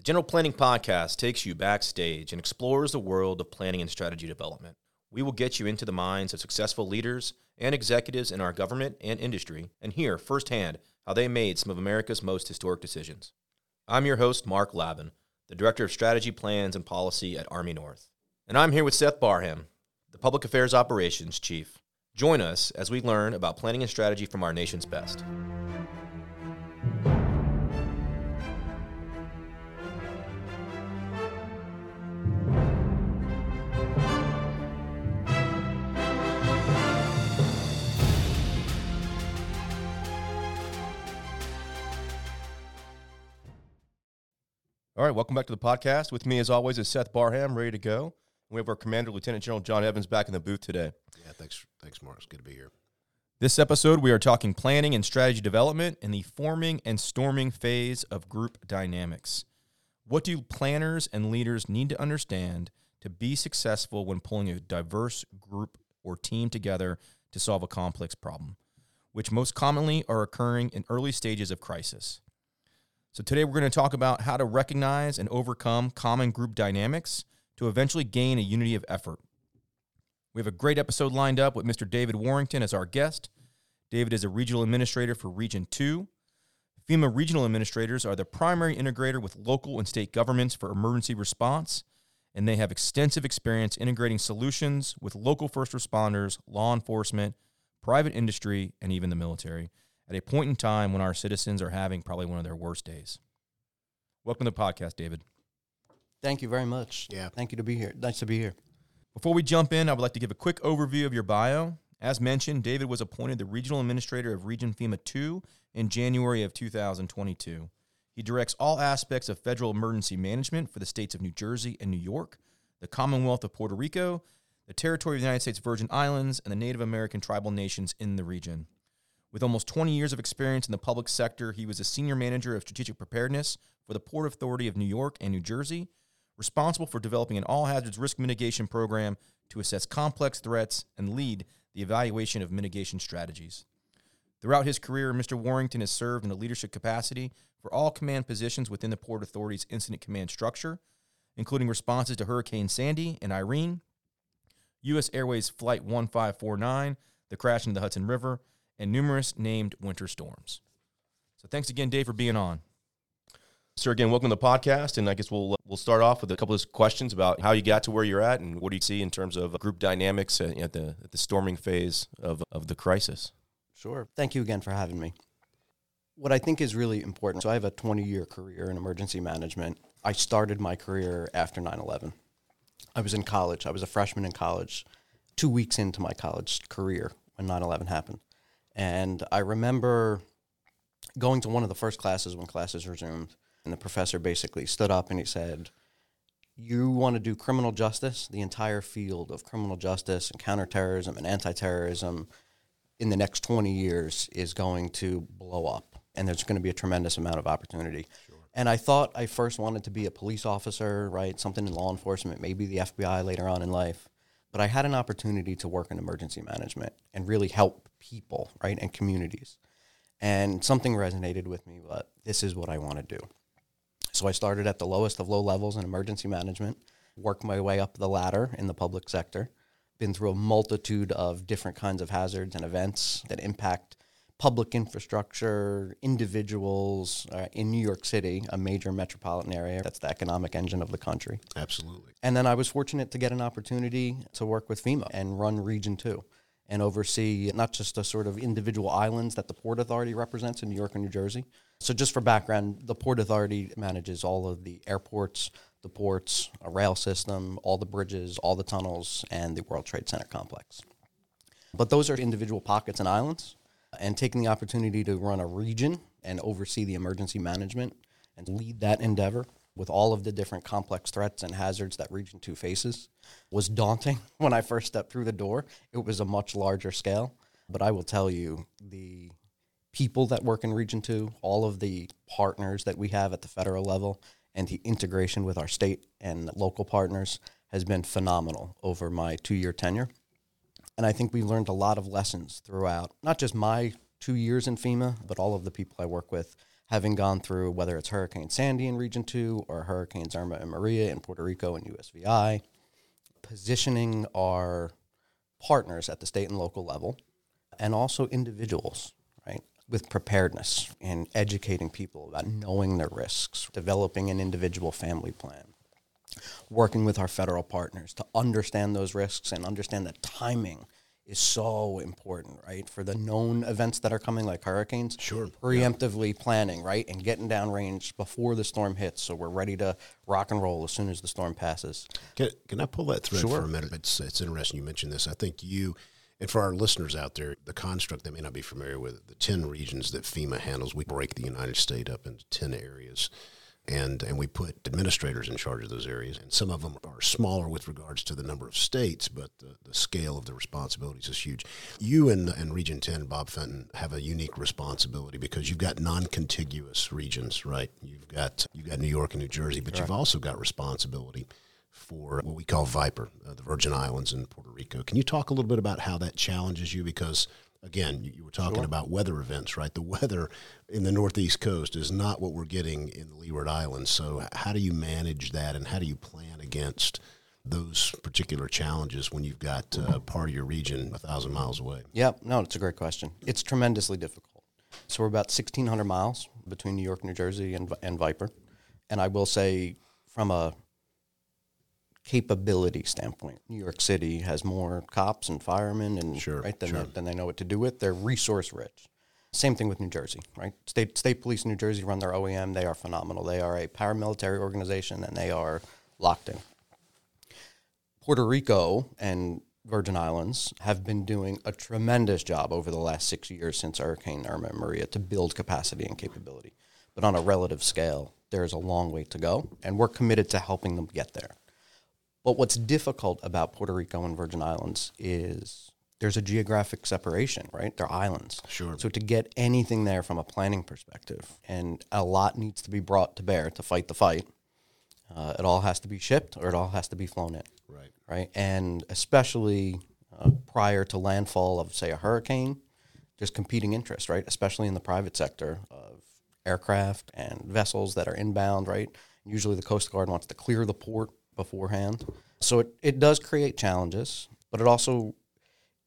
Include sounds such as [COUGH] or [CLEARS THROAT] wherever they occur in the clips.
The General Planning Podcast takes you backstage and explores the world of planning and strategy development. We will get you into the minds of successful leaders and executives in our government and industry and hear firsthand how they made some of America's most historic decisions. I'm your host, Mark Lavin, the Director of Strategy, Plans, and Policy at Army North. And I'm here with Seth Barham, the Public Affairs Operations Chief. Join us as we learn about planning and strategy from our nation's best. All right, welcome back to the podcast. With me, as always, is Seth Barham, ready to go. We have our Commander Lieutenant General John Evans back in the booth today. Yeah, thanks, thanks, Mark. It's good to be here. This episode, we are talking planning and strategy development in the forming and storming phase of group dynamics. What do planners and leaders need to understand to be successful when pulling a diverse group or team together to solve a complex problem, which most commonly are occurring in early stages of crisis? So, today we're going to talk about how to recognize and overcome common group dynamics to eventually gain a unity of effort. We have a great episode lined up with Mr. David Warrington as our guest. David is a regional administrator for Region 2. FEMA regional administrators are the primary integrator with local and state governments for emergency response, and they have extensive experience integrating solutions with local first responders, law enforcement, private industry, and even the military at a point in time when our citizens are having probably one of their worst days. Welcome to the podcast, David. Thank you very much. Yeah. Thank you to be here. Nice to be here. Before we jump in, I would like to give a quick overview of your bio. As mentioned, David was appointed the regional administrator of Region FEMA 2 in January of 2022. He directs all aspects of federal emergency management for the states of New Jersey and New York, the Commonwealth of Puerto Rico, the territory of the United States Virgin Islands, and the Native American tribal nations in the region. With almost 20 years of experience in the public sector, he was a senior manager of strategic preparedness for the Port Authority of New York and New Jersey, responsible for developing an all hazards risk mitigation program to assess complex threats and lead the evaluation of mitigation strategies. Throughout his career, Mr. Warrington has served in a leadership capacity for all command positions within the Port Authority's incident command structure, including responses to Hurricane Sandy and Irene, U.S. Airways Flight 1549, the crash into the Hudson River, and numerous named winter storms. So thanks again, Dave, for being on. Sir, again, welcome to the podcast, and I guess we'll we'll start off with a couple of questions about how you got to where you're at, and what do you see in terms of group dynamics at the at the storming phase of of the crisis. Sure. Thank you again for having me. What I think is really important. So I have a 20 year career in emergency management. I started my career after 9/11. I was in college. I was a freshman in college, two weeks into my college career when 9/11 happened. And I remember going to one of the first classes when classes resumed, and the professor basically stood up and he said, You want to do criminal justice, the entire field of criminal justice and counterterrorism and anti terrorism in the next 20 years is going to blow up, and there's going to be a tremendous amount of opportunity. Sure. And I thought I first wanted to be a police officer, right? Something in law enforcement, maybe the FBI later on in life but I had an opportunity to work in emergency management and really help people, right, and communities. And something resonated with me, but this is what I want to do. So I started at the lowest of low levels in emergency management, worked my way up the ladder in the public sector, been through a multitude of different kinds of hazards and events that impact public infrastructure, individuals uh, in New York City, a major metropolitan area. That's the economic engine of the country. Absolutely. And then I was fortunate to get an opportunity to work with FEMA and run Region 2 and oversee not just the sort of individual islands that the Port Authority represents in New York and New Jersey. So, just for background, the Port Authority manages all of the airports, the ports, a rail system, all the bridges, all the tunnels, and the World Trade Center complex. But those are individual pockets and islands and taking the opportunity to run a region and oversee the emergency management and lead that endeavor with all of the different complex threats and hazards that Region 2 faces was daunting [LAUGHS] when I first stepped through the door. It was a much larger scale, but I will tell you the people that work in Region 2, all of the partners that we have at the federal level, and the integration with our state and local partners has been phenomenal over my two year tenure. And I think we learned a lot of lessons throughout, not just my two years in FEMA, but all of the people I work with, having gone through whether it's Hurricane Sandy in Region 2 or Hurricanes Irma and Maria in Puerto Rico and USVI, positioning our partners at the state and local level and also individuals, right, with preparedness and educating people about knowing their risks, developing an individual family plan, working with our federal partners to understand those risks and understand the timing is so important, right? For the known events that are coming, like hurricanes, Sure. preemptively planning, right, and getting downrange before the storm hits, so we're ready to rock and roll as soon as the storm passes. Can, can I pull that thread Sure. for a minute? It's, it's interesting you mentioned this. I think you, and for our listeners out there, the construct they may not be familiar with, the 10 regions that FEMA handles, we break the United States up into 10 areas. And, and we put administrators in charge of those areas. And some of them are smaller with regards to the number of states, but the, the scale of the responsibilities is huge. You and, and Region 10, Bob Fenton, have a unique responsibility because you've got non-contiguous regions, right? You've got, you've got New York and New Jersey, but you've also got responsibility for what we call Viper, uh, the Virgin Islands and Puerto Rico. Can you talk a little bit about how that challenges you? Because again, you, were talking about weather events, right? The weather in the Northeast coast is not what we're getting in the Leeward Islands. So, how do you manage that, and how do you plan against those particular challenges when you've got uh, part of your region a thousand miles away? Yep, no, it's a great question. It's tremendously difficult. So we're about 1,600 miles between New York, New Jersey, and, and Viper. And I will say, from a capability standpoint, New York City has more cops and firemen and Sure, right than, sure. they, than they know what to do with. They're resource rich. Same thing with New Jersey, right? State state police in New Jersey run their OEM. They are phenomenal. They are a paramilitary organization and they are locked in. Puerto Rico and Virgin Islands have been doing a tremendous job over the last six years since Hurricane Irma and Maria to build capacity and capability. But on a relative scale, there's a long way to go, and we're committed to helping them get there. But what's difficult about Puerto Rico and Virgin Islands is there's a geographic separation, right? They're islands. Sure. So to get anything there from a planning perspective, and a lot needs to be brought to bear to fight the fight. Uh, it all has to be shipped, or it all has to be flown in Right. right? And especially uh, prior to landfall of, say, a hurricane, there's competing interest, right? Especially in the private sector of aircraft and vessels that are inbound, right? Usually the Coast Guard wants to clear the port beforehand. So it, it does create challenges, but it also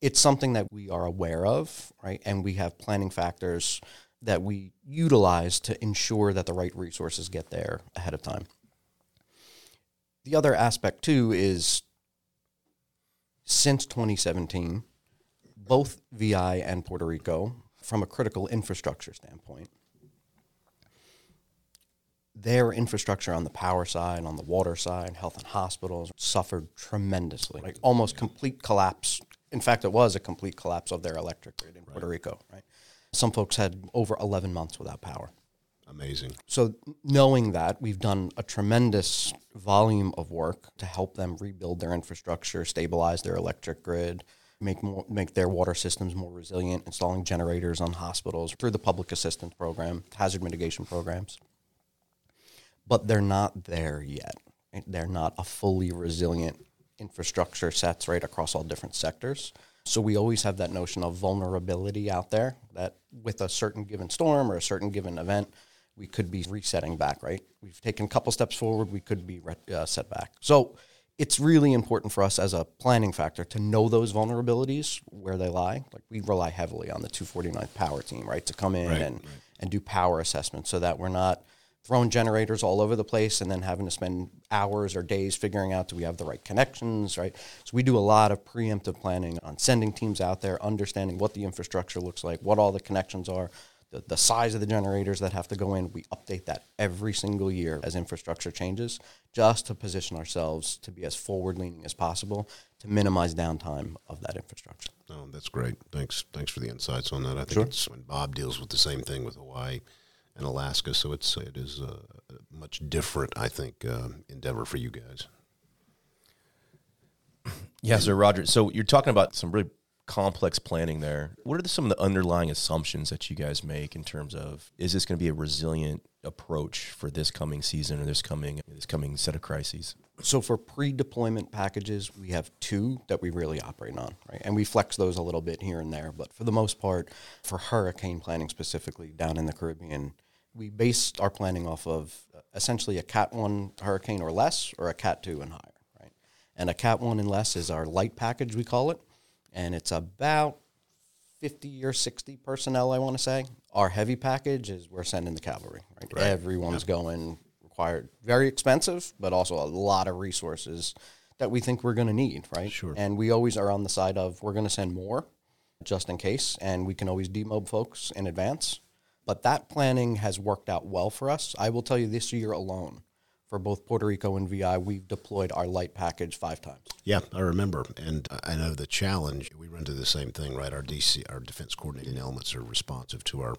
it's something that we are aware of, right? And we have planning factors that we utilize to ensure that the right resources get there ahead of time. The other aspect too is since 2017, both VI and Puerto Rico, from a critical infrastructure standpoint, their infrastructure on the power side, on the water side, health and hospitals suffered tremendously, like almost complete collapse. In fact, it was a complete collapse of their electric grid in Puerto Rico. Right, some folks had over 11 months without power. Amazing. So knowing that, we've done a tremendous volume of work to help them rebuild their infrastructure, stabilize their electric grid, make more, make their water systems more resilient, installing generators on hospitals through the public assistance program, hazard mitigation programs. But they're not there yet. They're not a fully resilient infrastructure sets right across all different sectors. So we always have that notion of vulnerability out there that with a certain given storm or a certain given event, we could be resetting back, right? We've taken a couple steps forward, we could be re- uh, set back. So it's really important for us as a planning factor to know those vulnerabilities where they lie. Like we rely heavily on the 249th power team, right, to come in Right, and, and do power assessments so that we're not throwing generators all over the place and then having to spend hours or days figuring out do we have the right connections, right? So we do a lot of preemptive planning on sending teams out there, understanding what the infrastructure looks like, what all the connections are, the, the size of the generators that have to go in. We update that every single year as infrastructure changes, just to position ourselves to be as forward leaning as possible to minimize downtime of that infrastructure. Oh, that's great. Thanks. Thanks for the insights on that. I think Sure. it's when Bob deals with the same thing with Hawaii and Alaska, so it's it is a, much different, I think, um, endeavor for you guys. Yeah, so Roger, so you're talking about some really complex planning there. What are some of the underlying assumptions that you guys make in terms of is this going to be a resilient approach for this coming season or this coming this coming set of crises? So for pre-deployment packages, we have two that we really operate on, right? And we flex those a little bit here and there, but for the most part, for hurricane planning specifically down in the Caribbean, we base our planning off of uh, essentially a Cat 1 hurricane or less or a Cat 2 and higher, right? And a Cat 1 and less is our light package, we call it. And it's about 50 or 60 personnel, I want to say. Our heavy package is we're sending the cavalry, right? Right. Everyone's going, required, very expensive, but also a lot of resources that we think we're going to need, right? Sure. And we always are on the side of we're going to send more just in case, and we can always demob folks in advance. But that planning has worked out well for us. I will tell you this year alone, for both Puerto Rico and VI, we've deployed our light package five times. Yeah, I remember, and I know the challenge. We run into the same thing, right? Our DC, our defense coordinating elements are responsive to our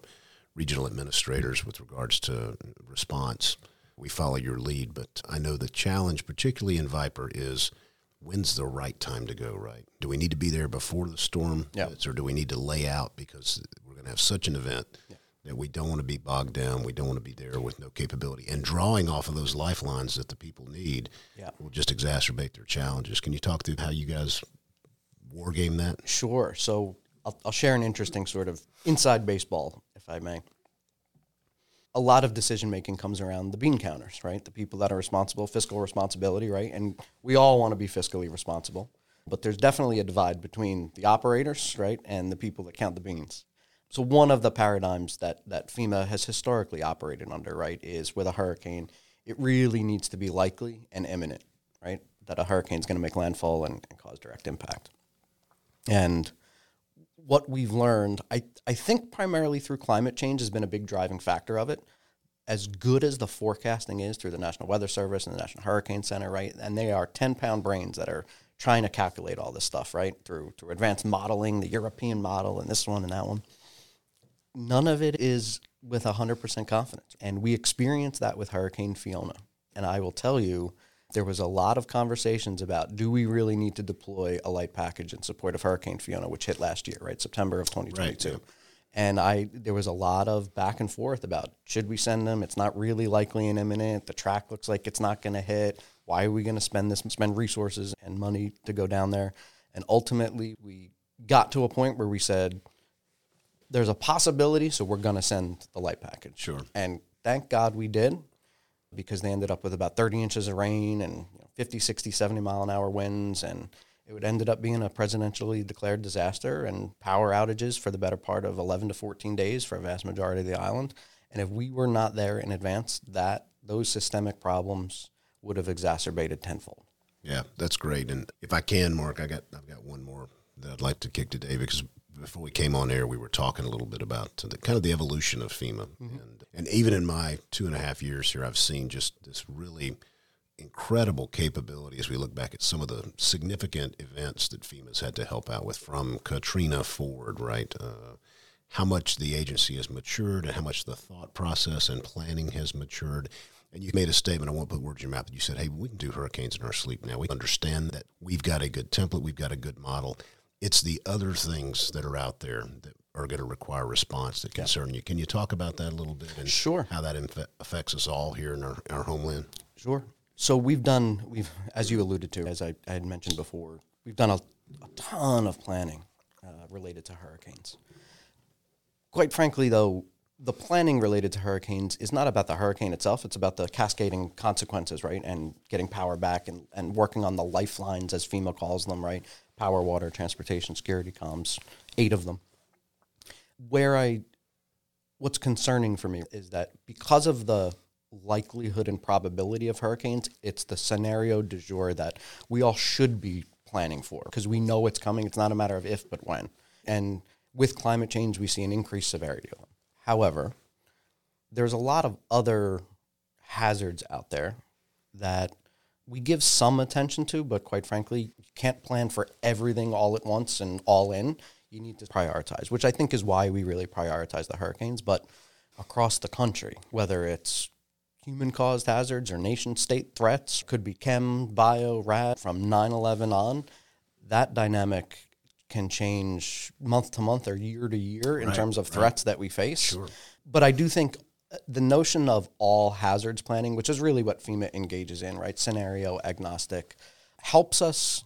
regional administrators with regards to response. We follow your lead, but I know the challenge, particularly in Viper, is when's the right time to go. Right? Do we need to be there before the storm Yeah. hits, or do we need to lay out because we're going to have such an event? That we don't want to be bogged down. We don't want to be there with no capability. And drawing off of those lifelines that the people need Yeah. will just exacerbate their challenges. Can you talk through how you guys war game that? Sure. So I'll, I'll share an interesting sort of inside baseball, if I may. A lot of decision making comes around the bean counters, right? The people that are responsible, fiscal responsibility, right? And we all want to be fiscally responsible, but there's definitely a divide between the operators, right, and the people that count the beans. So one of the paradigms that that FEMA has historically operated under, right, is with a hurricane, it really needs to be likely and imminent, right? That a hurricane is going to make landfall and, and cause direct impact. And what we've learned, I, I think primarily through climate change has been a big driving factor of it. As good as the forecasting is through the National Weather Service and the National Hurricane Center, right? And they are 10 pound brains that are trying to calculate all this stuff, right? Through, through advanced modeling, the European model, and this one and that one. None of it is with 100% confidence. And we experienced that with Hurricane Fiona. And I will tell you, there was a lot of conversations about do we really need to deploy a light package in support of Hurricane Fiona, which hit last year, right? September of 2022. yeah. And I there was a lot of back and forth about should we send them? It's not really likely and imminent. The track looks like it's not going to hit. Why are we going to spend this spend resources and money to go down there? And ultimately, we got to a point where we said there's a possibility, so we're going to send the light package. Sure. And thank God we did because they ended up with about 30 inches of rain and you know, 50, 60, 70 mile an hour winds. And it would ended up being a presidentially declared disaster and power outages for the better part of 11 to 14 days for a vast majority of the island. And if we were not there in advance, that those systemic problems would have exacerbated tenfold. Yeah, that's great. And if I can, Mark, I got I've got one more that I'd like to kick today because before we came on air, we were talking a little bit about the, kind of the evolution of FEMA, mm-hmm. and and even in my two and a half years here, I've seen just this really incredible capability as we look back at some of the significant events that FEMA's had to help out with, from Katrina forward, right? Uh, how much the agency has matured and how much the thought process and planning has matured. And you made a statement, I won't put words in your mouth, but you said, hey, we can do hurricanes in our sleep now. We understand that we've got a good template, we've got a good model. It's the other things that are out there that are going to require response that concern you. Can you talk about that a little bit and Sure. how that inf- affects us all here in our, our homeland? Sure. So we've done, we've, as you alluded to, as I, I had mentioned before, we've done a, a ton of planning uh, related to hurricanes. Quite frankly, though, the planning related to hurricanes is not about the hurricane itself. It's about the cascading consequences, right? And getting power back and, and working on the lifelines, as FEMA calls them, right? Power, water, transportation, security comms, eight of them. Where I what's concerning for me is that because of the likelihood and probability of hurricanes, it's the scenario du jour that we all should be planning for because we know it's coming. It's not a matter of if, but when. And with climate change, we see an increased severity of them. However, there's a lot of other hazards out there that we give some attention to, but quite frankly, you can't plan for everything all at once and all in. You need to prioritize, which I think is why we really prioritize the hurricanes. But across the country, whether it's human caused hazards or nation state threats, could be chem, bio, rad, from 9 11 on, that dynamic can change month to month or year to year in Right, terms of right. threats that we face. Sure. But I do think uh, the notion of all hazards planning, which is really what FEMA engages in, right? Scenario agnostic, helps us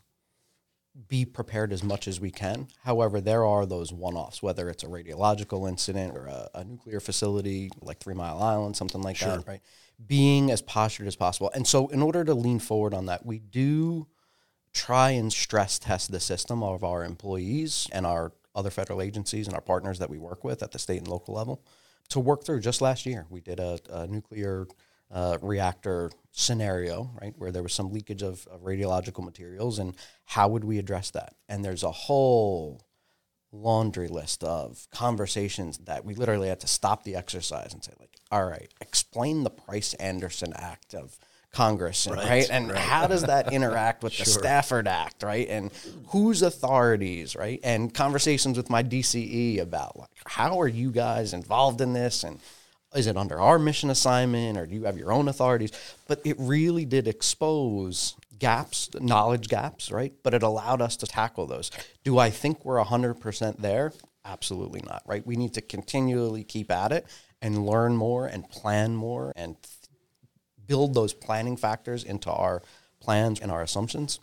be prepared as much as we can. However, there are those one offs, whether it's a radiological incident or a, a, nuclear facility like Three Mile Island, something like sure. that, right? Being as postured as possible. And so, in order to lean forward on that, we do try and stress test the system of our employees and our other federal agencies and our partners that we work with at the state and local level to work through. Just last year, we did a, a nuclear uh, reactor scenario, right, where there was some leakage of, of, radiological materials, and how would we address that? And there's a whole laundry list of conversations that we literally had to stop the exercise and say, like, all right, explain the Price Anderson Act of Congress, and, right. right? And right. how does that interact with [LAUGHS] sure. the Stafford Act, right? And whose authorities, right? And conversations with my DCE about like how are you guys involved in this and is it under our mission assignment or do you have your own authorities? But it really did expose gaps, knowledge gaps, right? But it allowed us to tackle those. Do I think we're 100% there? Absolutely not, right? We need to continually keep at it and learn more and plan more and build those planning factors into our plans and our assumptions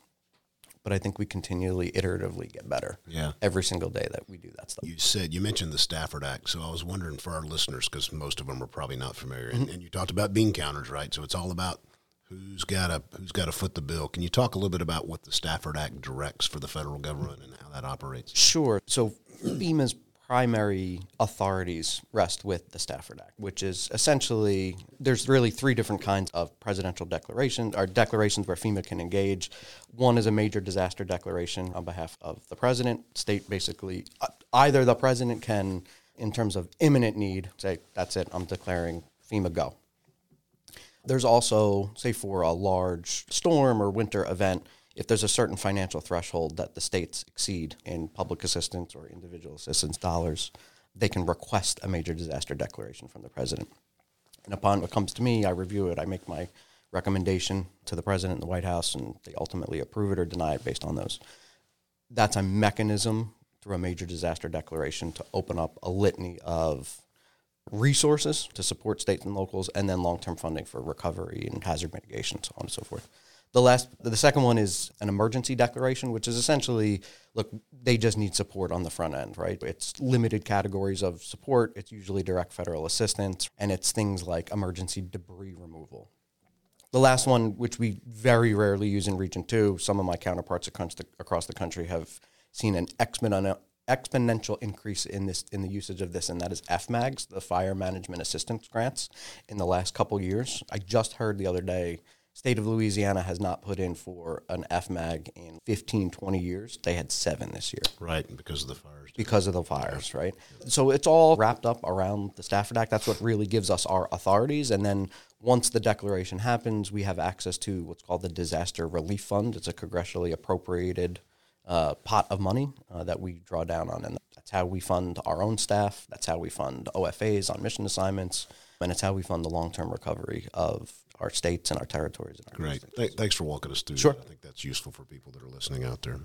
but I think we continually iteratively get better. Yeah. Every single day that we do that stuff. You said you mentioned the Stafford Act, so I was wondering for our listeners because most of them are probably not familiar, mm-hmm. and, and, you talked about bean counters, right? So it's all about who's got a who's got to foot the bill. Can you talk a little bit about what the Stafford Act directs for the federal government and how that operates? Sure. So [CLEARS THROAT] FEMA's primary authorities rest with the Stafford Act, which is essentially there's really three different kinds of presidential declarations or declarations where FEMA can engage. One is a major disaster declaration on behalf of the president. State basically uh, either the president can, in terms of imminent need, say that's it, I'm declaring FEMA go. There's also, say, for a large storm or winter event, if there's a certain financial threshold that the states exceed in public assistance or individual assistance dollars, they can request a major disaster declaration from the president. And upon what comes to me, I review it, I make my recommendation to the president and the White House, and they ultimately approve it or deny it based on those. That's a mechanism through a major disaster declaration to open up a litany of resources to support states and locals, and then long term funding for recovery and hazard mitigation, so on and so forth. The last, the second one is an emergency declaration, which is essentially, look, they just need support on the front end, right? It's limited categories of support. It's usually direct federal assistance, and it's things like emergency debris removal. The last one, which we very rarely use in Region Two, some of my counterparts across the country have seen an exponential increase in this in the usage of this, and that is FMAGs, the Fire Management Assistance Grants, in the last couple years. I just heard the other day state of Louisiana has not put in for an FMAG in 15, 20 years. They had seven this year. Right, because of the fires. Because of the fires, right? So it's all wrapped up around the Stafford Act. That's what really gives us our authorities. And then once the declaration happens, we have access to what's called the Disaster Relief Fund. It's a congressionally appropriated uh, pot of money uh, that we draw down on. And that's how we fund our own staff. That's how we fund OFAs on mission assignments. And it's how we fund the long term recovery of our states and our territories. And our Great. Th- thanks for walking us through sure. That. I think that's useful for people that are listening out there.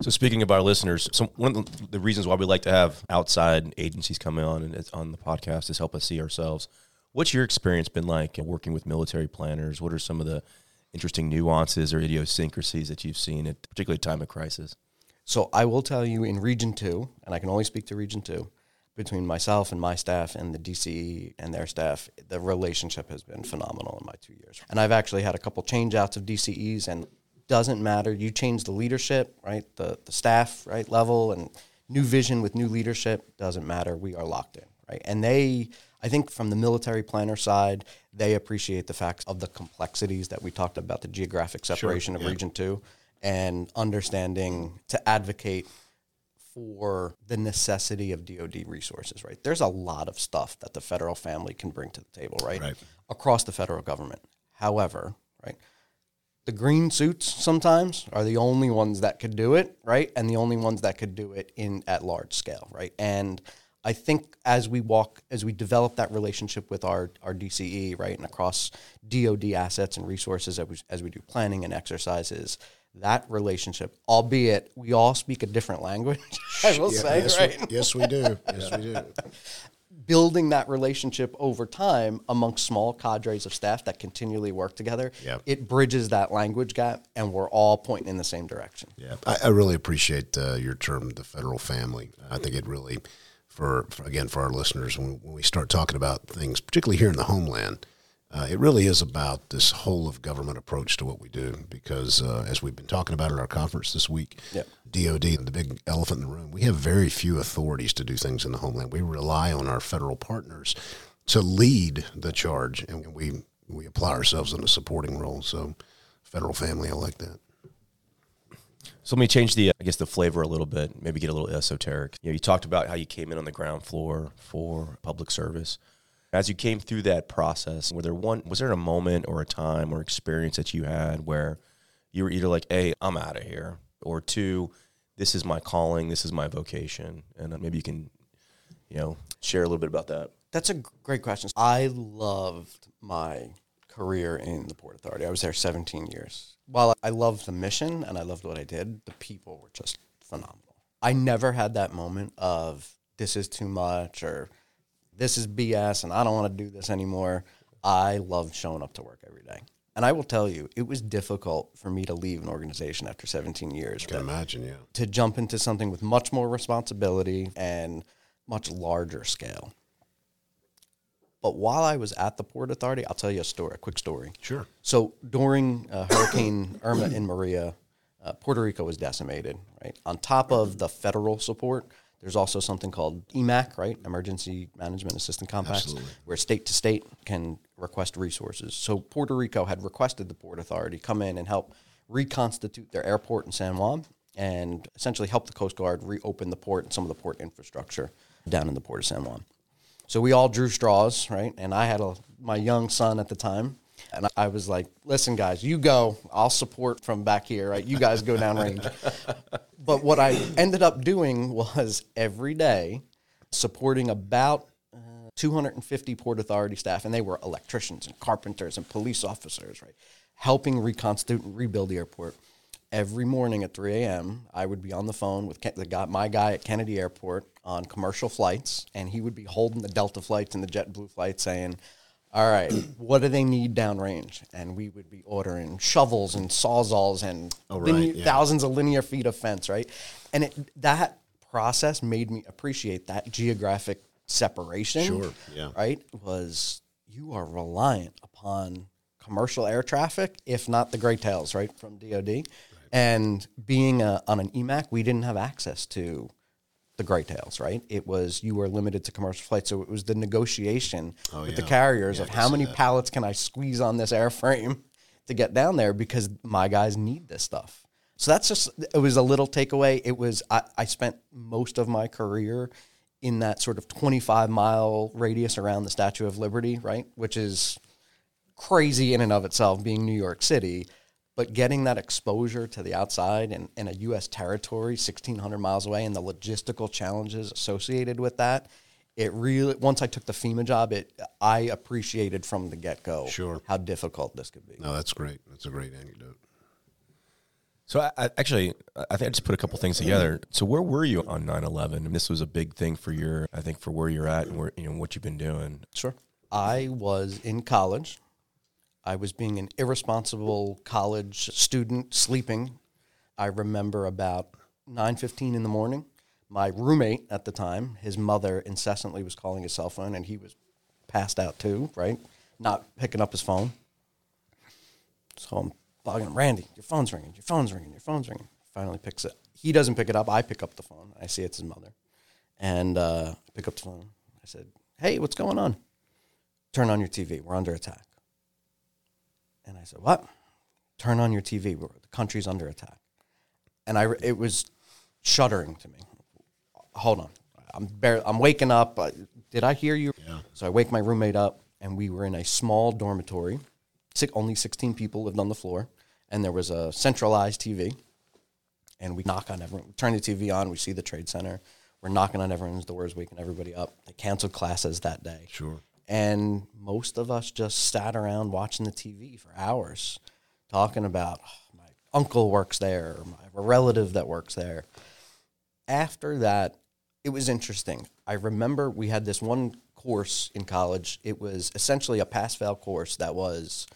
So speaking of our listeners, so one of the reasons why we like to have outside agencies come on and on the podcast is help us see ourselves. What's your experience been like working with military planners? What are some of the interesting nuances or idiosyncrasies that you've seen at particularly time of crisis? So I will tell you in Region Two, and I can only speak to Region Two between myself and my staff and the DCE and their staff, the relationship has been phenomenal in my two years. And I've actually had a couple change outs of DCEs and doesn't matter. You change the leadership, right? The the staff, right, level and new vision with new leadership doesn't matter. We are locked in, right? And they I think from the military planner side, they appreciate the facts of the complexities that we talked about, the geographic separation sure, of yeah. region 2 and understanding to advocate for the necessity of DoD resources, right? There's a lot of stuff that the federal family can bring to the table, right? right. Across the federal government. However, right, the green suits sometimes are the only ones that could do it, right? And the only ones that could do it in at large scale, right? And I think as we walk, as we develop that relationship with our, our DCE, right, and across DoD assets and resources as we, as we do planning and exercises, that relationship, albeit we all speak a different language, [LAUGHS] I will yeah, say, yes, right? We, yes, we do. [LAUGHS] Yes, we do. building that relationship over time amongst small cadres of staff that continually work together, Yep. it bridges that language gap, and we're all pointing in the same direction. Yeah, I, I really appreciate uh, your term, the federal family. I think it really, for, for again, for our listeners, when, when we start talking about things, particularly here in the homeland, uh, it really is about this whole of government approach to what we do. Because uh, as we've been talking about at our conference this week, Yep. DOD, the big elephant in the room, we have very few authorities to do things in the homeland. We rely on our federal partners to lead the charge, and we we apply ourselves in a supporting role. So, federal family, I like that. So let me change the, I guess, the flavor a little bit. Maybe get a little esoteric. You know, you talked about how you came in on the ground floor for public service. As you came through that process, were there one, was there a moment or a time or experience that you had where you were either like, "Hey, I'm out of here," or two, "This is my calling, this is my vocation," and uh, maybe you can, you know, share a little bit about that. That's a great question. I loved my career in the Port Authority. I was there 17 years. While I loved the mission and I loved what I did, the people were just phenomenal. I never had that moment of this is too much or this is BS and I don't want to do this anymore. I love showing up to work every day. And I will tell you, it was difficult for me to leave an organization after 17 years. Can imagine, yeah. to jump into something with much more responsibility and much larger scale. But while I was at the Port Authority, I'll tell you a story, a quick story. Sure. So during uh, Hurricane Irma and Maria, uh, Puerto Rico was decimated. Right on top of the federal support, there's also something called EMAC, right, Emergency Management Assistance Compacts, Absolutely. where state to state can request resources. So Puerto Rico had requested the Port Authority come in and help reconstitute their airport in San Juan and essentially help the Coast Guard reopen the port and some of the port infrastructure down in the port of San Juan. So we all drew straws, right? And I had a my young son at the time, and I was like, "Listen, guys, you go. I'll support from back here, right? You guys go downrange." [LAUGHS] but what I ended up doing was every day supporting about uh, 250 Port Authority staff, and they were electricians and carpenters and police officers, right? Helping reconstitute and rebuild the airport. Every morning at 3 a.m., I would be on the phone with Ken- the guy, my guy at Kennedy Airport on commercial flights, and he would be holding the Delta flights and the JetBlue flights, saying, "All right, [CLEARS THROAT] what do they need downrange?" And we would be ordering shovels and sawzalls and Oh, right, yeah. thousands of linear feet of fence, right? And it, that process made me appreciate that geographic separation. Sure, yeah. Right? Was you are reliant upon commercial air traffic, if not the gray tails, right, from DoD. And being a, on an EMAC, we didn't have access to the tails, right? It was you were limited to commercial flights, so it was the negotiation Oh, with the carriers Yeah, of how many that. pallets can I squeeze on this airframe [LAUGHS] to get down there because my guys need this stuff. So that's just it was a little takeaway. It was I, I spent most of my career in that sort of 25 mile radius around the Statue of Liberty, right? Which is crazy in and of itself, being New York City. But getting that exposure to the outside and in a U.S. territory, 1,600 miles away, and the logistical challenges associated with that, it really. Once I took the FEMA job, it I appreciated from the get go Sure. how difficult this could be. No, that's great. That's a great anecdote. So I, I actually, I think I just put a couple things together. So where were you on 9/11? And this was a big thing for your, I think, for where you're at and where you know what you've been doing. Sure. I was in college. I was being an irresponsible college student sleeping. I remember about 9:15 in the morning. My roommate at the time, his mother incessantly was calling his cell phone and he was passed out too, right? Not picking up his phone. So I'm bugging Randy, your phone's ringing, your phone's ringing, your phone's ringing. Finally picks it. He doesn't pick it up. I pick up the phone. I see it's his mother. And uh, pick up the phone. I said, Hey, what's going on? Turn on your TV. We're under attack. And I said, What? Turn on your TV. The country's under attack. And I, it was shuddering to me. Hold on. I'm, bare, I'm waking up. Did I hear you? Yeah. So I wake my roommate up, and we were in a small dormitory. Six, only 16 people lived on the floor, and there was a centralized TV. And we knock on everyone, we turn the TV on, we see the Trade Center. We're knocking on everyone's doors, waking everybody up. They canceled classes that day. Sure. And most of us just sat around watching the TV for hours, talking about "Oh, my uncle works there, or my relative that works there. After that, it was interesting. I remember we had this one course in college. It was essentially a pass fail course that was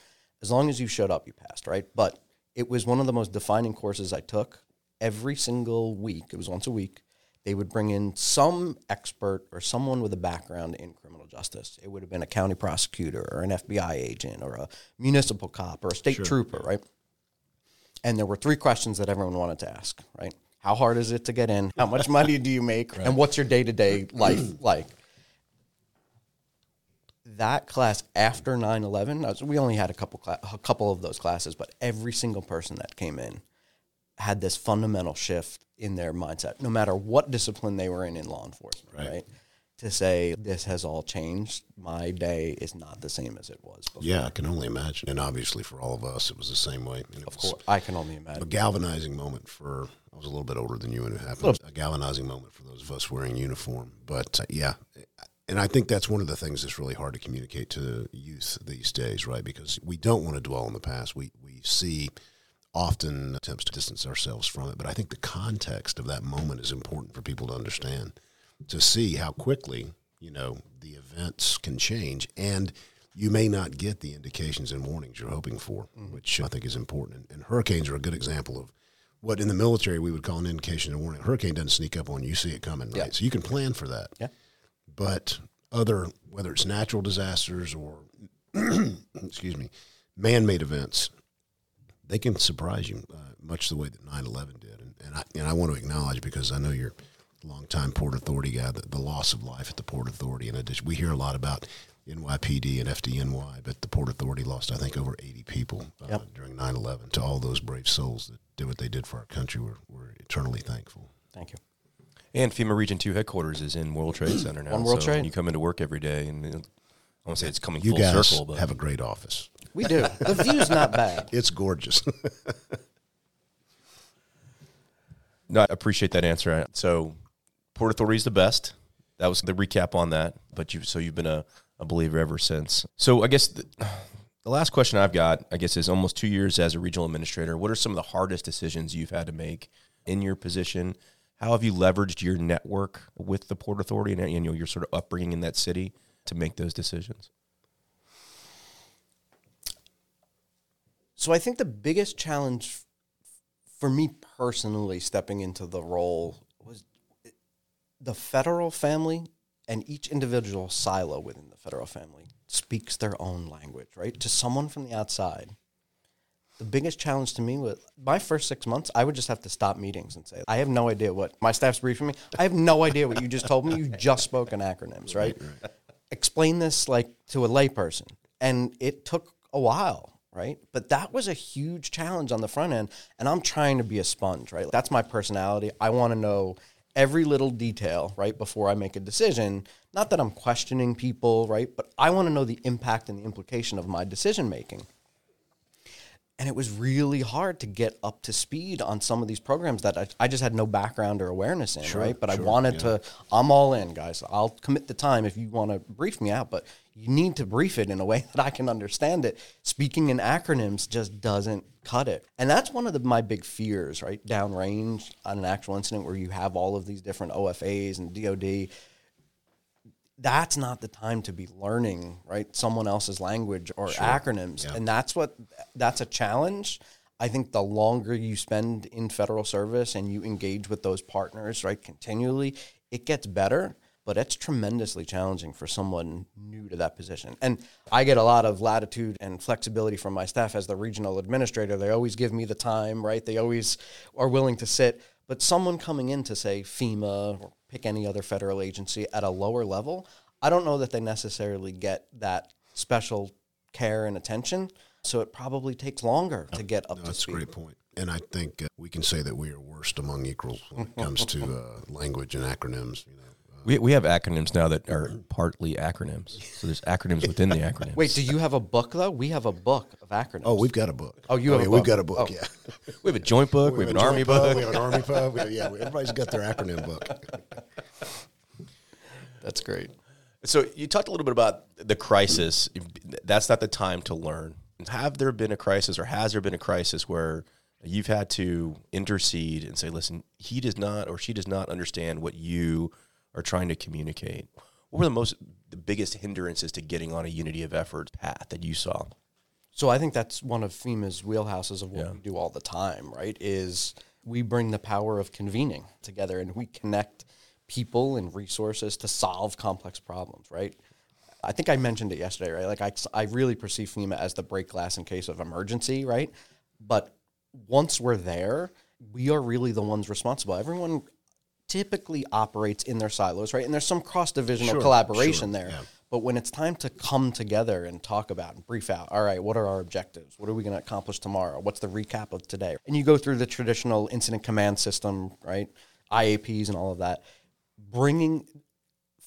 as long as you showed up, you passed, right? But it was one of the most defining courses I took every single week. It was once a week. They would bring in some expert or someone with a background in criminal justice. It would have been a county prosecutor or an FBI agent or a municipal cop or a state trooper, right? And there were three questions that everyone wanted to ask, right? How hard is it to get in? How much money do you make? [LAUGHS] And what's your day to day life [CLEARS THROAT] like? That class after 9 11, we only had a couple, cla- a couple of those classes, but every single person that came in had this fundamental shift in their mindset, no matter what discipline they were in in law enforcement, right? Right. To say, this has all changed. My day is not the same as it was before. Yeah, I can only imagine. And obviously, for all of us, it was the same way. And Of course, I can only imagine A galvanizing moment for, I was a little bit older than you when it happened. A galvanizing moment for those of us wearing uniform. But uh, yeah, and I think that's one of the things that's really hard to communicate to youth these days, right? Because we don't want to dwell on the past. We, we see often attempts to distance ourselves from it. But I think the context of that moment is important for people to understand, to see how quickly, you know, the events can change. And you may not get the indications and warnings you're hoping for, mm-hmm. which I think is important. And, and hurricanes are a good example of what in the military we would call an indication and warning. A hurricane doesn't sneak up on you, you see it coming, right? Yeah. So you can plan for that. Yeah. But other, whether it's natural disasters or, [CLEARS THROAT] excuse me, man made events, they can surprise you uh, much the way that 9-11 did. And, and, I, and I want to acknowledge, because I know you're a longtime Port Authority guy, the, the loss of life at the Port Authority. In addition, we hear a lot about NYPD and FDNY, but the Port Authority lost, I think, over 80 people uh, Yep. during 9-11. To all those brave souls that did what they did for our country, we're, we're eternally thankful. Thank you. And FEMA Region 2 headquarters is in World Trade Center [CLEARS THROAT] now. One World so Trade. You come into work every day, and I won't say it's coming You full guys circle, but have a great office. We do. The view's not bad. [LAUGHS] It's gorgeous. [LAUGHS] no, I appreciate that answer. So, Port Authority is the best. That was the recap on that. But you, so you've been a, a believer ever since. So, I guess the, the last question I've got, I guess, is almost two years as a regional administrator. What are some of the hardest decisions you've had to make in your position? How have you leveraged your network with the Port Authority and you know your sort of upbringing in that city to make those decisions? So I think the biggest challenge for me personally stepping into the role was eh, the federal family and each individual silo within the federal family speaks their own language, right? To someone from the outside. The biggest challenge to me was my first six months, I would just have to stop meetings and say, I have no idea what my staff's briefing me. I have no idea what you just told me. You [LAUGHS] just spoke in acronyms, right? Explain this like to a layperson. And it took a while, right? But that was a huge challenge on the front end. And I'm trying to be a sponge, right? That's my personality. I want to know every little detail, right, before I make a decision. Not that I'm questioning people, right? But I want to know the impact and the implication of my decision making and it was really hard to get up to speed on some of these programs that I, I just had no background or awareness in, right? But I wanted yeah. to. I'm all in, guys. I'll commit the time if you want to brief me out, but you need to brief it in a way [LAUGHS] that I can understand it. Speaking in acronyms just doesn't cut it, and that's one of the, my big fears, right? Downrange on an actual incident where you have all of these different OFAs and DoD that's not the time to be learning right someone else's language or acronyms. And that's what that's a challenge. I think the longer you spend in federal service and you engage with those partners right continually it gets better but it's tremendously challenging for someone new to that position and i get a lot of latitude and flexibility from my staff as the regional administrator they always give me the time right they always are willing to sit but someone coming in to say FEMA or pick any other federal agency at a lower level, I don't know that they necessarily get that special care and attention. So it probably takes longer to get up No, to that's a speed. great point. And I think uh, we can say that we are worst among equals when it comes to uh, language and acronyms. You know, We, we have acronyms now that are partly acronyms. So there's acronyms within the acronyms. Wait, do you have a book though? We have a book of acronyms. oh, we've got a book. Oh, you have oh, yeah, a We've got a book. Oh. Yeah, [LAUGHS] we have a joint book. We have an army book. We have an army pub. Yeah, [LAUGHS] everybody's got their acronym book. that's great. So you talked a little bit about the crisis. That's not the time to learn. Have there been a crisis, or has there been a crisis where you've had to intercede and say, "Listen, he does not, or she does not understand what you are trying to communicate"? what were the most the biggest hindrances to getting on a unity of effort path that you saw? So I think that's one of FEMA's wheelhouses of what Yeah. we do all the time, right? Is we bring the power of convening together and we connect people and resources to solve complex problems, right? I think I mentioned it yesterday, right? Like I, I really perceive FEMA as the break glass in case of emergency, right? But once we're there, we are really the ones responsible. Everyone typically operates in their silos, right? And there's some cross divisional Sure, collaboration sure, there. yeah. But when it's time to come together and talk about and brief out, all right, what are our objectives? What are we going to accomplish tomorrow? What's the recap of today? And you go through the traditional incident command system, right? IAPs and all of that. Bringing,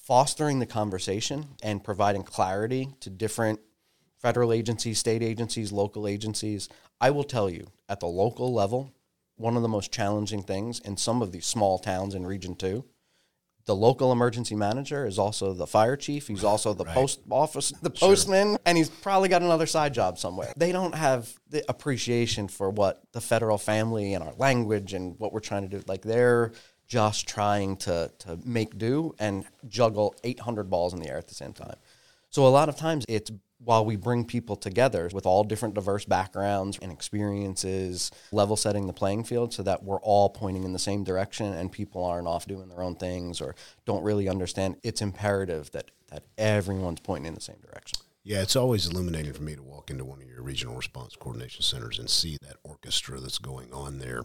fostering the conversation and providing clarity to different federal agencies, state agencies, local agencies. I will tell you, at the local level, one of the most challenging things in some of these small towns in Region 2 the local emergency manager is also the fire chief. He's also the post office, the postman, and he's probably got another side job somewhere. They don't have the appreciation for what the federal family and our language and what we're trying to do. Like they're just trying to to make do and juggle 800 balls in the air at the same time. So a lot of times it's while we bring people together with all different diverse backgrounds and experiences, level setting the playing field so that we're all pointing in the same direction and people aren't off doing their own things or don't really understand. It's imperative that that everyone's pointing in the same direction. Yeah, it's always illuminating for me to walk into one of your regional response coordination centers and see that orchestra that's going on there,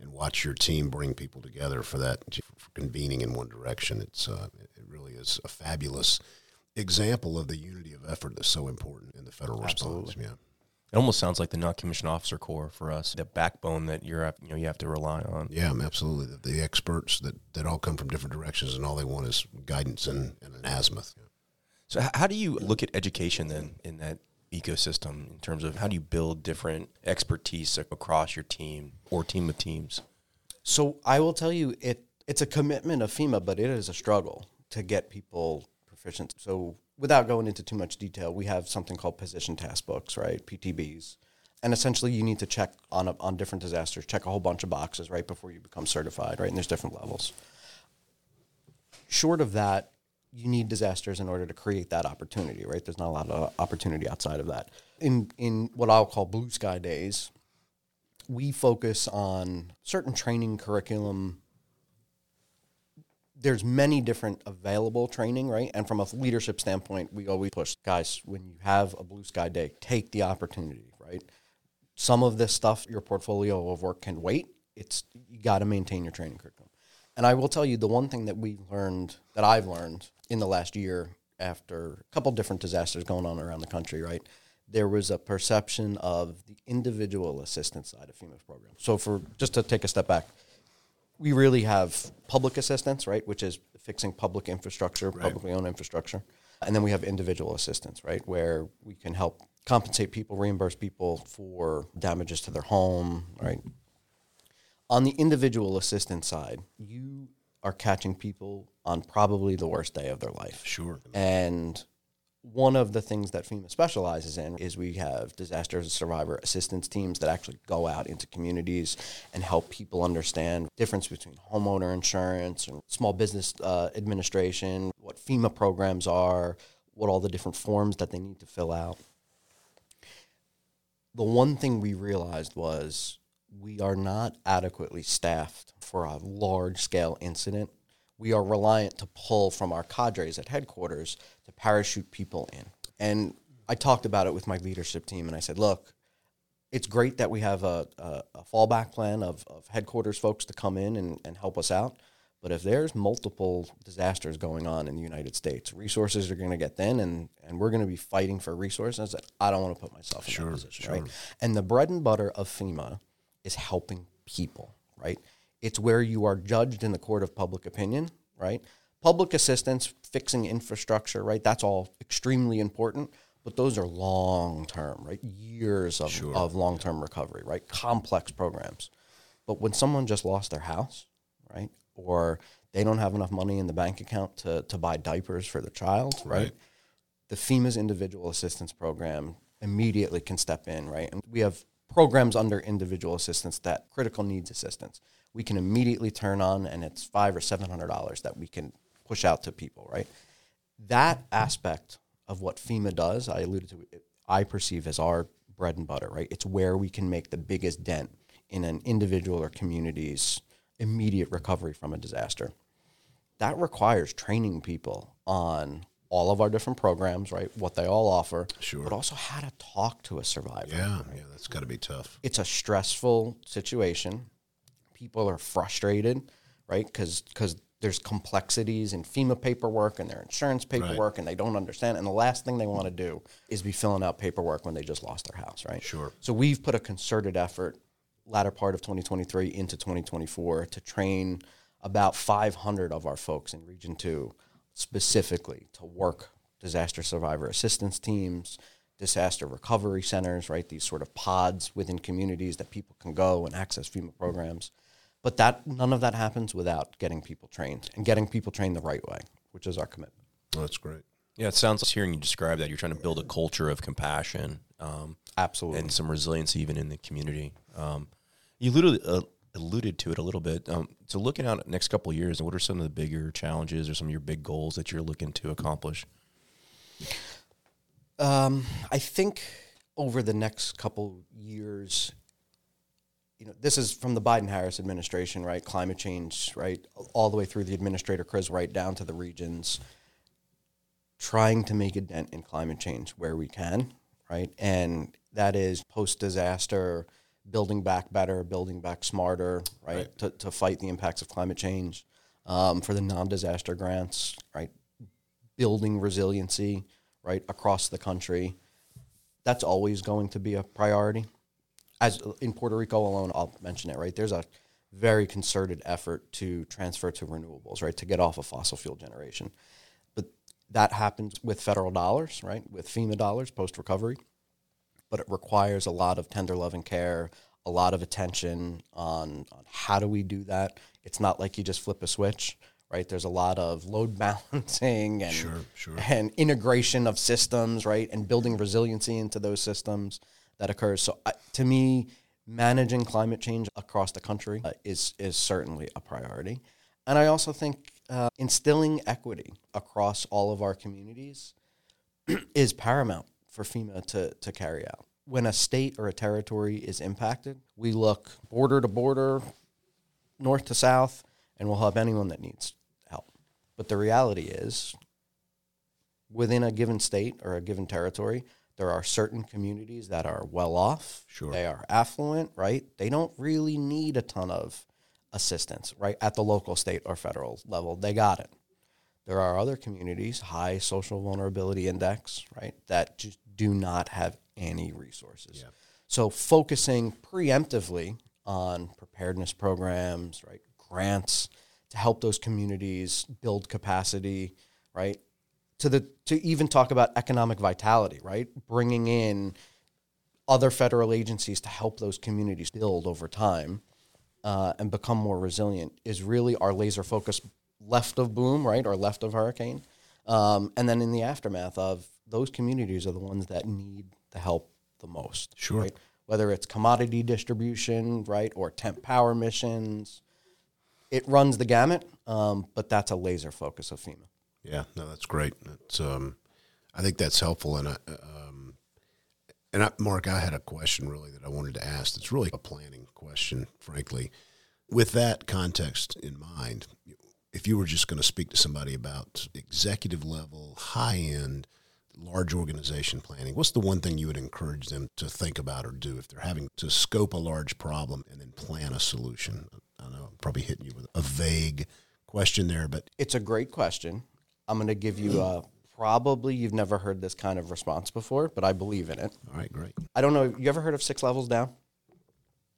and watch your team bring people together for that for convening in one direction. It's uh, it really is a fabulous example of the unity of effort that's so important in the federal response. Yeah. It almost sounds like the non-commissioned officer corps for us, the backbone that you're you know you have to rely on. Yeah, absolutely. The, the experts that, that all come from different directions and all they want is guidance and, and an azimuth. So how do you look at education then in that ecosystem in terms of how do you build different expertise across your team or team of teams? So I will tell you, it it's a commitment of FEMA, but it is a struggle to get people proficient. So without going into too much detail, we have something called position task books, right? PTBs. And essentially, you need to check on a, on different disasters, check a whole bunch of boxes right before you become certified, right? And there's different levels. Short of that, you need disasters in order to create that opportunity, right? There's not a lot of opportunity outside of that. In in what I'll call blue sky days, we focus on certain training curriculum there's many different available training right? And from a leadership standpoint we always push guys when you have a blue sky day take the opportunity right? Some of this stuff your portfolio of work can wait. It's you got to maintain your training curriculum. And i will tell you the one thing that we've learned that i've learned in the last year after a couple different disasters going on around the country right? There was a perception of the individual assistance side of FEMA's program. So, for just to take a step back, we really have public assistance, right, which is fixing public infrastructure, publicly owned infrastructure, and then we have individual assistance, right, where we can help compensate people, reimburse people for damages to their home, right. On the individual assistance side, you are catching people on probably the worst day of their life. Sure. And one of the things that FEMA specializes in is we have disaster survivor assistance teams that actually go out into communities and help people understand the difference between homeowner insurance and small business uh, administration, what FEMA programs are, what all the different forms that they need to fill out. The one thing we realized was we are not adequately staffed for a large scale incident we are reliant to pull from our cadres at headquarters to parachute people in. And I talked about it with my leadership team, and I said, look, it's great that we have a, a, a fallback plan of, of headquarters folks to come in and, and help us out. But if there's multiple disasters going on in the United States, resources are going to get thin, and, and we're going to be fighting for resources that I don't want to put myself in Sure, that position, sure. right? And the bread and butter of FEMA is helping people, right? It's where you are judged in the court of public opinion, right? Public assistance, fixing infrastructure, right? That's all extremely important, but those are long term, right? Years of, of long term recovery, right? Complex programs. But when someone just lost their house, right? Or they don't have enough money in the bank account to, to buy diapers for their child, right? The FEMA's individual assistance program immediately can step in, right? And we have programs under individual assistance that critical needs assistance. We can immediately turn on and it's five or seven hundred dollars that we can push out to people, right? that aspect of what FEMA does, I alluded to it, I perceive as our bread and butter, right? It's where we can make the biggest dent in an individual or community's immediate recovery from a disaster. That requires training people on all of our different programs, right? What they all offer, Sure. but also how to talk to a survivor. Yeah, yeah, that's got to be tough. It's a stressful situation. People are frustrated, right? Because because there's complexities in FEMA paperwork and their insurance paperwork, and they don't understand. And the last thing they want to do is be filling out paperwork when they just lost their house, right? Sure. So we've put a concerted effort latter part of 2023 into 2024 to train about 500 of our folks in Region 2 specifically to work disaster survivor assistance teams, disaster recovery centers, right? These sort of pods within communities that people can go and access FEMA programs. But that none of that happens without getting people trained and getting people trained the right way, which is our commitment. That's great. Yeah, it sounds like hearing you describe that you're trying to build a culture of compassion um, Absolutely. and some resilience even in the community. Um, you literally uh, alluded to it a little bit. Um, so, looking out at the next couple of years, what are some of the bigger challenges or some of your big goals that you're looking to accomplish? Um, I think over the next couple years, you know, this is from the Biden Harris administration, right? Climate change, right? All the way through the administrator Chris right down to the regions, trying to make a dent in climate change where we can, right? And that is post disaster, building back better, building back smarter, right? To, to fight the impacts of climate change. Um, for the non disaster grants, right? Building resiliency, right, across the country. That's always going to be a priority as in Puerto Rico alone, I'll mention it, right? There's a very concerted effort to transfer to renewables, right? To get off of fossil fuel generation. But that happens with federal dollars, right? With FEMA dollars post recovery. But it requires a lot of tender love and care, a lot of attention on, on how do we do that. It's not like you just flip a switch, right? There's a lot of load [LAUGHS] balancing and Sure, sure. and integration of systems, right? And building resiliency into those systems that occurs. So, to me, managing climate change across the country uh, is is certainly a priority. And I also think uh, instilling equity across all of our communities [CLEARS THROAT] is paramount for FEMA to to carry out. When a state or a territory is impacted, we look border to border, north to south, and we'll help anyone that needs help. But the reality is, within a given state or a given territory, there are certain communities that are well off. Sure. They are affluent, right? They don't really need a ton of assistance, right? At the local, state, or federal level. They got it. There are other communities, high social vulnerability index, right, that just do not have any resources. Yeah. So focusing preemptively on preparedness programs, right, grants to help those communities build capacity, right, to the to even talk about economic vitality, right, bringing in other federal agencies to help those communities build over time uh, and become more resilient is really our laser focus left of boom, right, or left of hurricane. Um, and then in the aftermath of those communities are the ones that need the help the most. Sure. Right? Whether it's commodity distribution, right, or temp power missions, it runs the gamut. Um, but that's a laser focus of FEMA. Yeah, no, that's great. That's, um, I think that's helpful. And I, um, and I, Mark, I had a question really that I wanted to ask. It's really a planning question, frankly. With that context in mind, if you were just going to speak to somebody about executive level, high end, large organization planning, what's the one thing you would encourage them to think about or do if they're having to scope a large problem and then plan a solution? I know I'm probably hitting you with a vague question there, but It's a great question. I'm going to give you a probably you've never heard this kind of response before, but I believe in it. all right, great. I don't know. You ever heard of six levels down?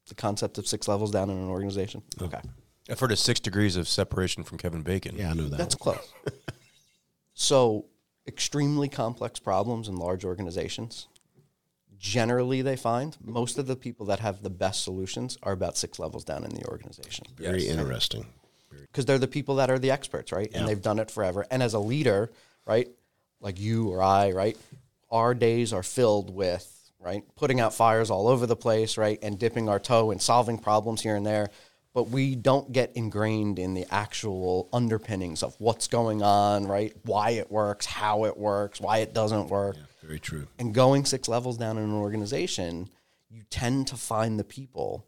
The concept of six levels down in an organization? Okay. I've heard of six degrees of separation from Kevin Bacon. Yeah, I know that. That's close. [LAUGHS] so, extremely complex problems in large organizations. Generally, they find most of the people that have the best solutions are about six levels down in the organization very interesting. Because they're the people that are the experts, right? Yeah. And they've done it forever. And as a leader, right, like you or I, right, our days are filled with, right, putting out fires all over the place, right, and dipping our toe and solving problems here and there. but we don't get ingrained in the actual underpinnings of what's going on, right? Why it works, how it works, why it doesn't work. Very true. And going six levels down in an organization, you tend to find the people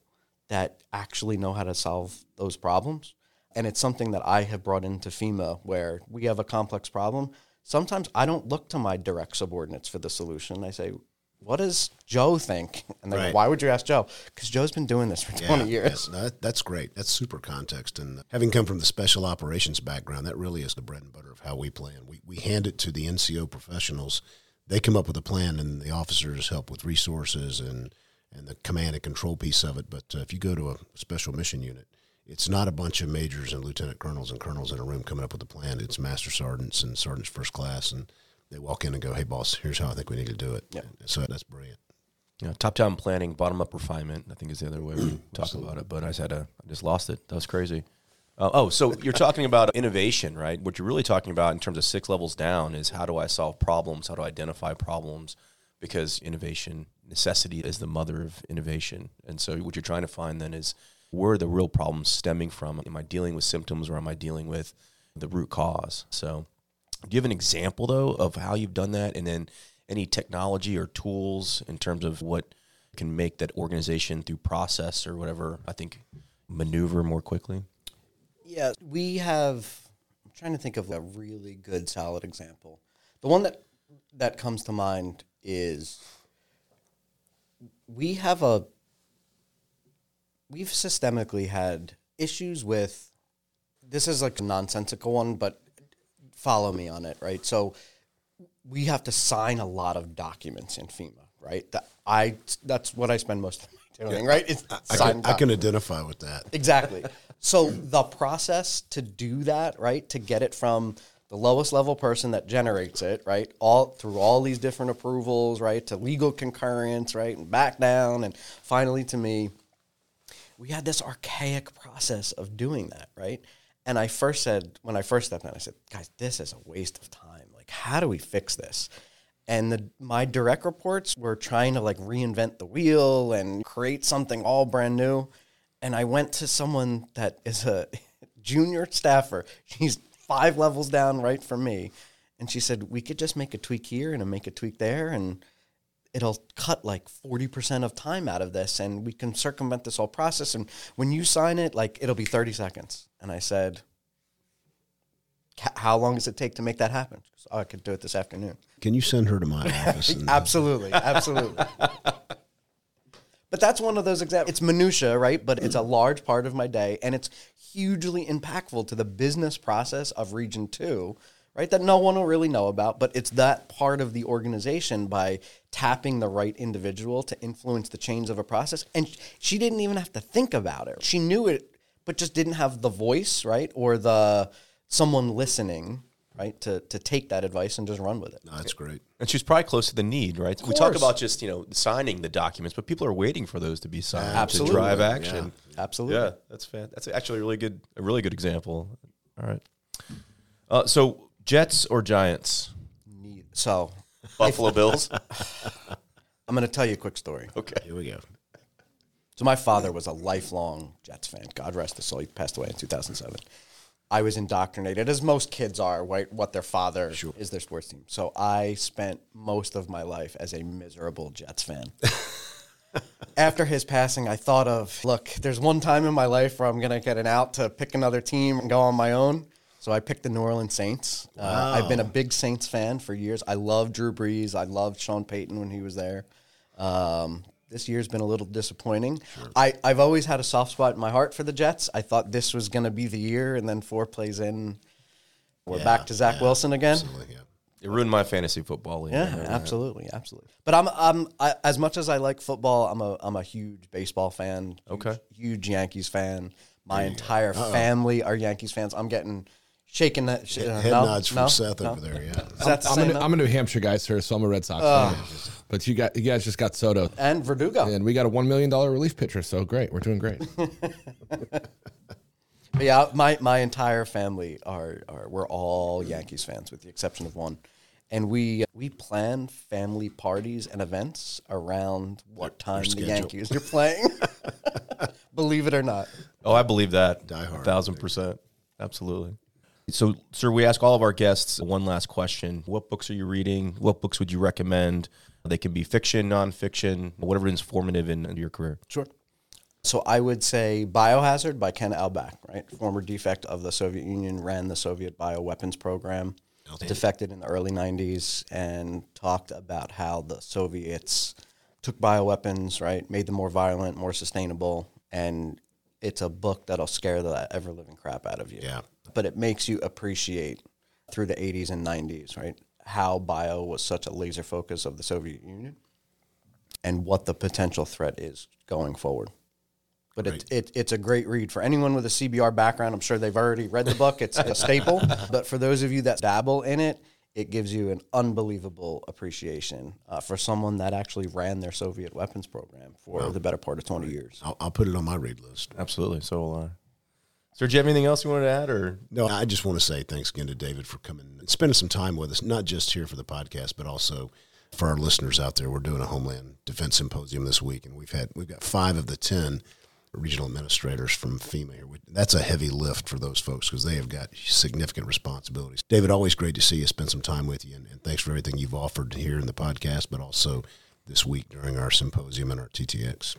that actually know how to solve those problems. And it's something that I have brought into FEMA where we have a complex problem. Sometimes I don't look to my direct subordinates for the solution. I say, what does Joe think? And they Right. go, why would you ask Joe? Because Joe's been doing this for 20 years. yeah, that, that's great. That's super context. And having come from the special operations background, that really is the bread and butter of how we plan. We, we hand it to the NCO professionals. They come up with a plan, and the officers help with resources and, and the command and control piece of it. But uh, if you go to a special mission unit, it's not a bunch of majors and lieutenant colonels and colonels in a room coming up with a plan. It's master sergeants and sergeants first class, and they walk in and go, "Hey, boss, here's how I think we need to do it." Yeah. So that's brilliant. Yeah, top-down planning, bottom-up refinement. I think is the other way we talk about it. But I just had a, I just lost it. That was crazy. Uh, oh, so you're talking about innovation, right? What you're really talking about in terms of six levels down is how do I solve problems? How do I identify problems? Because innovation, necessity is the mother of innovation. And so what you're trying to find then is where are the real problems stemming from? Am I dealing with symptoms or am I dealing with the root cause? So do you have an example though of how you've done that, and then any technology or tools in terms of what can make that organization through process or whatever? I think maneuver more quickly. Yeah, we have. I'm trying to think of a really good, solid example. The one that that comes to mind is we have a we've systemically had issues with this is like a nonsensical one, but follow me on it, right? So we have to sign a lot of documents in FEMA, right? That I that's what I spend most of my doing, right? It's I can, I can identify with that. Exactly. So the process to do that, right, to get it from the lowest level person that generates it, right, all through all these different approvals, right, to legal concurrence, right, and back down, and finally to me, we had this archaic process of doing that, right? And I first said, when I first stepped in, I said, guys, this is a waste of time. Like, how do we fix this? And the, my direct reports were trying to like reinvent the wheel and create something all brand new. And I went to someone that is a [LAUGHS] junior staffer. She's five levels down right from me. And she said, we could just make a tweak here and make a tweak there. And it'll cut like 40% of time out of this and we can circumvent this whole process and when you sign it like it'll be 30 seconds. And i said how long does it take to make that happen? Goes, oh, i could do it this afternoon. Can you send her to my office? And, [LAUGHS] absolutely absolutely. But that's one of those examples it's minutia right? But it's a large part of my day and it's hugely impactful to the business process of region 2 right that no one will really know about but it's that part of the organization by tapping the right individual to influence the change of a process and she didn't even have to think about it she knew it but just didn't have the voice right or the someone listening right to to take that advice and just run with it No, that's great. And she's probably close to the need, right? We talk about just you know signing the documents, but people are waiting for those to be signed Absolutely. to drive action. absolutely Yeah, that's fan- That's actually a really good, a really good example. All right. Uh, so Jets or Giants? So Buffalo Bills. [LAUGHS] i'm going to tell you a quick story Okay. Here we go. So my father was a lifelong Jets fan. God rest his soul. He passed away in 2007. I was indoctrinated, as most kids are, right, what their father is their sports team. So I spent most of my life as a miserable Jets fan. [LAUGHS] After his passing, I thought of, look, there's one time in my life where I'm going to get an out to pick another team and go on my own. So I picked the New Orleans Saints. Uh, I've been a big Saints fan for years. I love Drew Brees. I loved Sean Payton when he was there. Um, this year's been a little disappointing. I, I've always had a soft spot in my heart for the Jets. I thought this was going to be the year, and then four plays in, we're back to Zach Wilson again. Yeah. It ruined my fantasy football league. Yeah, absolutely, absolutely. But I'm, I'm, I, as much as I like football, I'm a, I'm a huge baseball fan. Huge, Okay. huge Yankees fan. My entire family are Yankees fans. I'm getting shaking that. Sh- uh, Head no? nods from No? Seth No? over there. Yeah. Is that the I'm, same a, note? I'm a New Hampshire guy, sir, so I'm a Red Sox fan. But you got you guys just got Soto, and Verdugo. and we got a one million dollar relief pitcher. So great, we're doing great. [LAUGHS] Yeah, my my entire family are, are we're all Yankees fans with the exception of one, and we we plan family parties and events around what time the schedule. Yankees are playing. [LAUGHS] Believe it or not. Oh, I believe that. Die hard. A thousand percent. Absolutely. So, sir, we ask all of our guests one last question. What books are you reading? What books would you recommend? They can be fiction, nonfiction, whatever is formative in, in your career. Sure. So I would say Biohazard by Ken Alibek, right? Former defect of the Soviet Union, ran the Soviet bioweapons program, defected in the early 90s, and talked about how the Soviets took bioweapons, right? Made them more violent, more sustainable. And it's a book that'll scare the ever living crap out of you. Yeah. But it makes you appreciate through the 80s and 90s, right? How bio was such a laser focus of the Soviet Union and what the potential threat is going forward. But it, it, it's a great read for anyone with a CBR background. I'm sure they've already read the book. It's a staple. [LAUGHS] But for those of you that dabble in it, it gives you an unbelievable appreciation uh, for someone that actually ran their Soviet weapons program for the better part of 20 years. I'll, I'll put it on my read list. Absolutely. So, will I. Sir, do you have anything else you wanted to add, or No, I just want to say thanks again to David for coming and spending some time with us, not just here for the podcast, but also for our listeners out there. We're doing a Homeland Defense Symposium this week, and we've had we've got five of the ten regional administrators from FEMA here. That's a heavy lift for those folks because they have got significant responsibilities. David, always great to see you, spend some time with you, and, and thanks for everything you've offered here in the podcast, but also this week during our symposium and our TTX.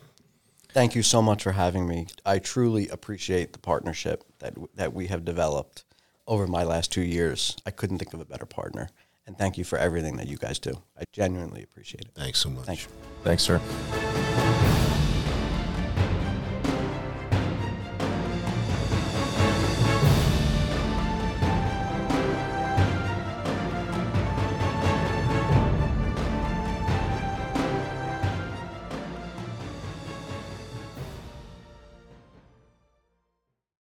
Thank you so much for having me. I truly appreciate the partnership that that we have developed over my last two years. I couldn't think of a better partner. And thank you for everything that you guys do. I genuinely appreciate it. Thanks so much. Thank you. thanks, sir.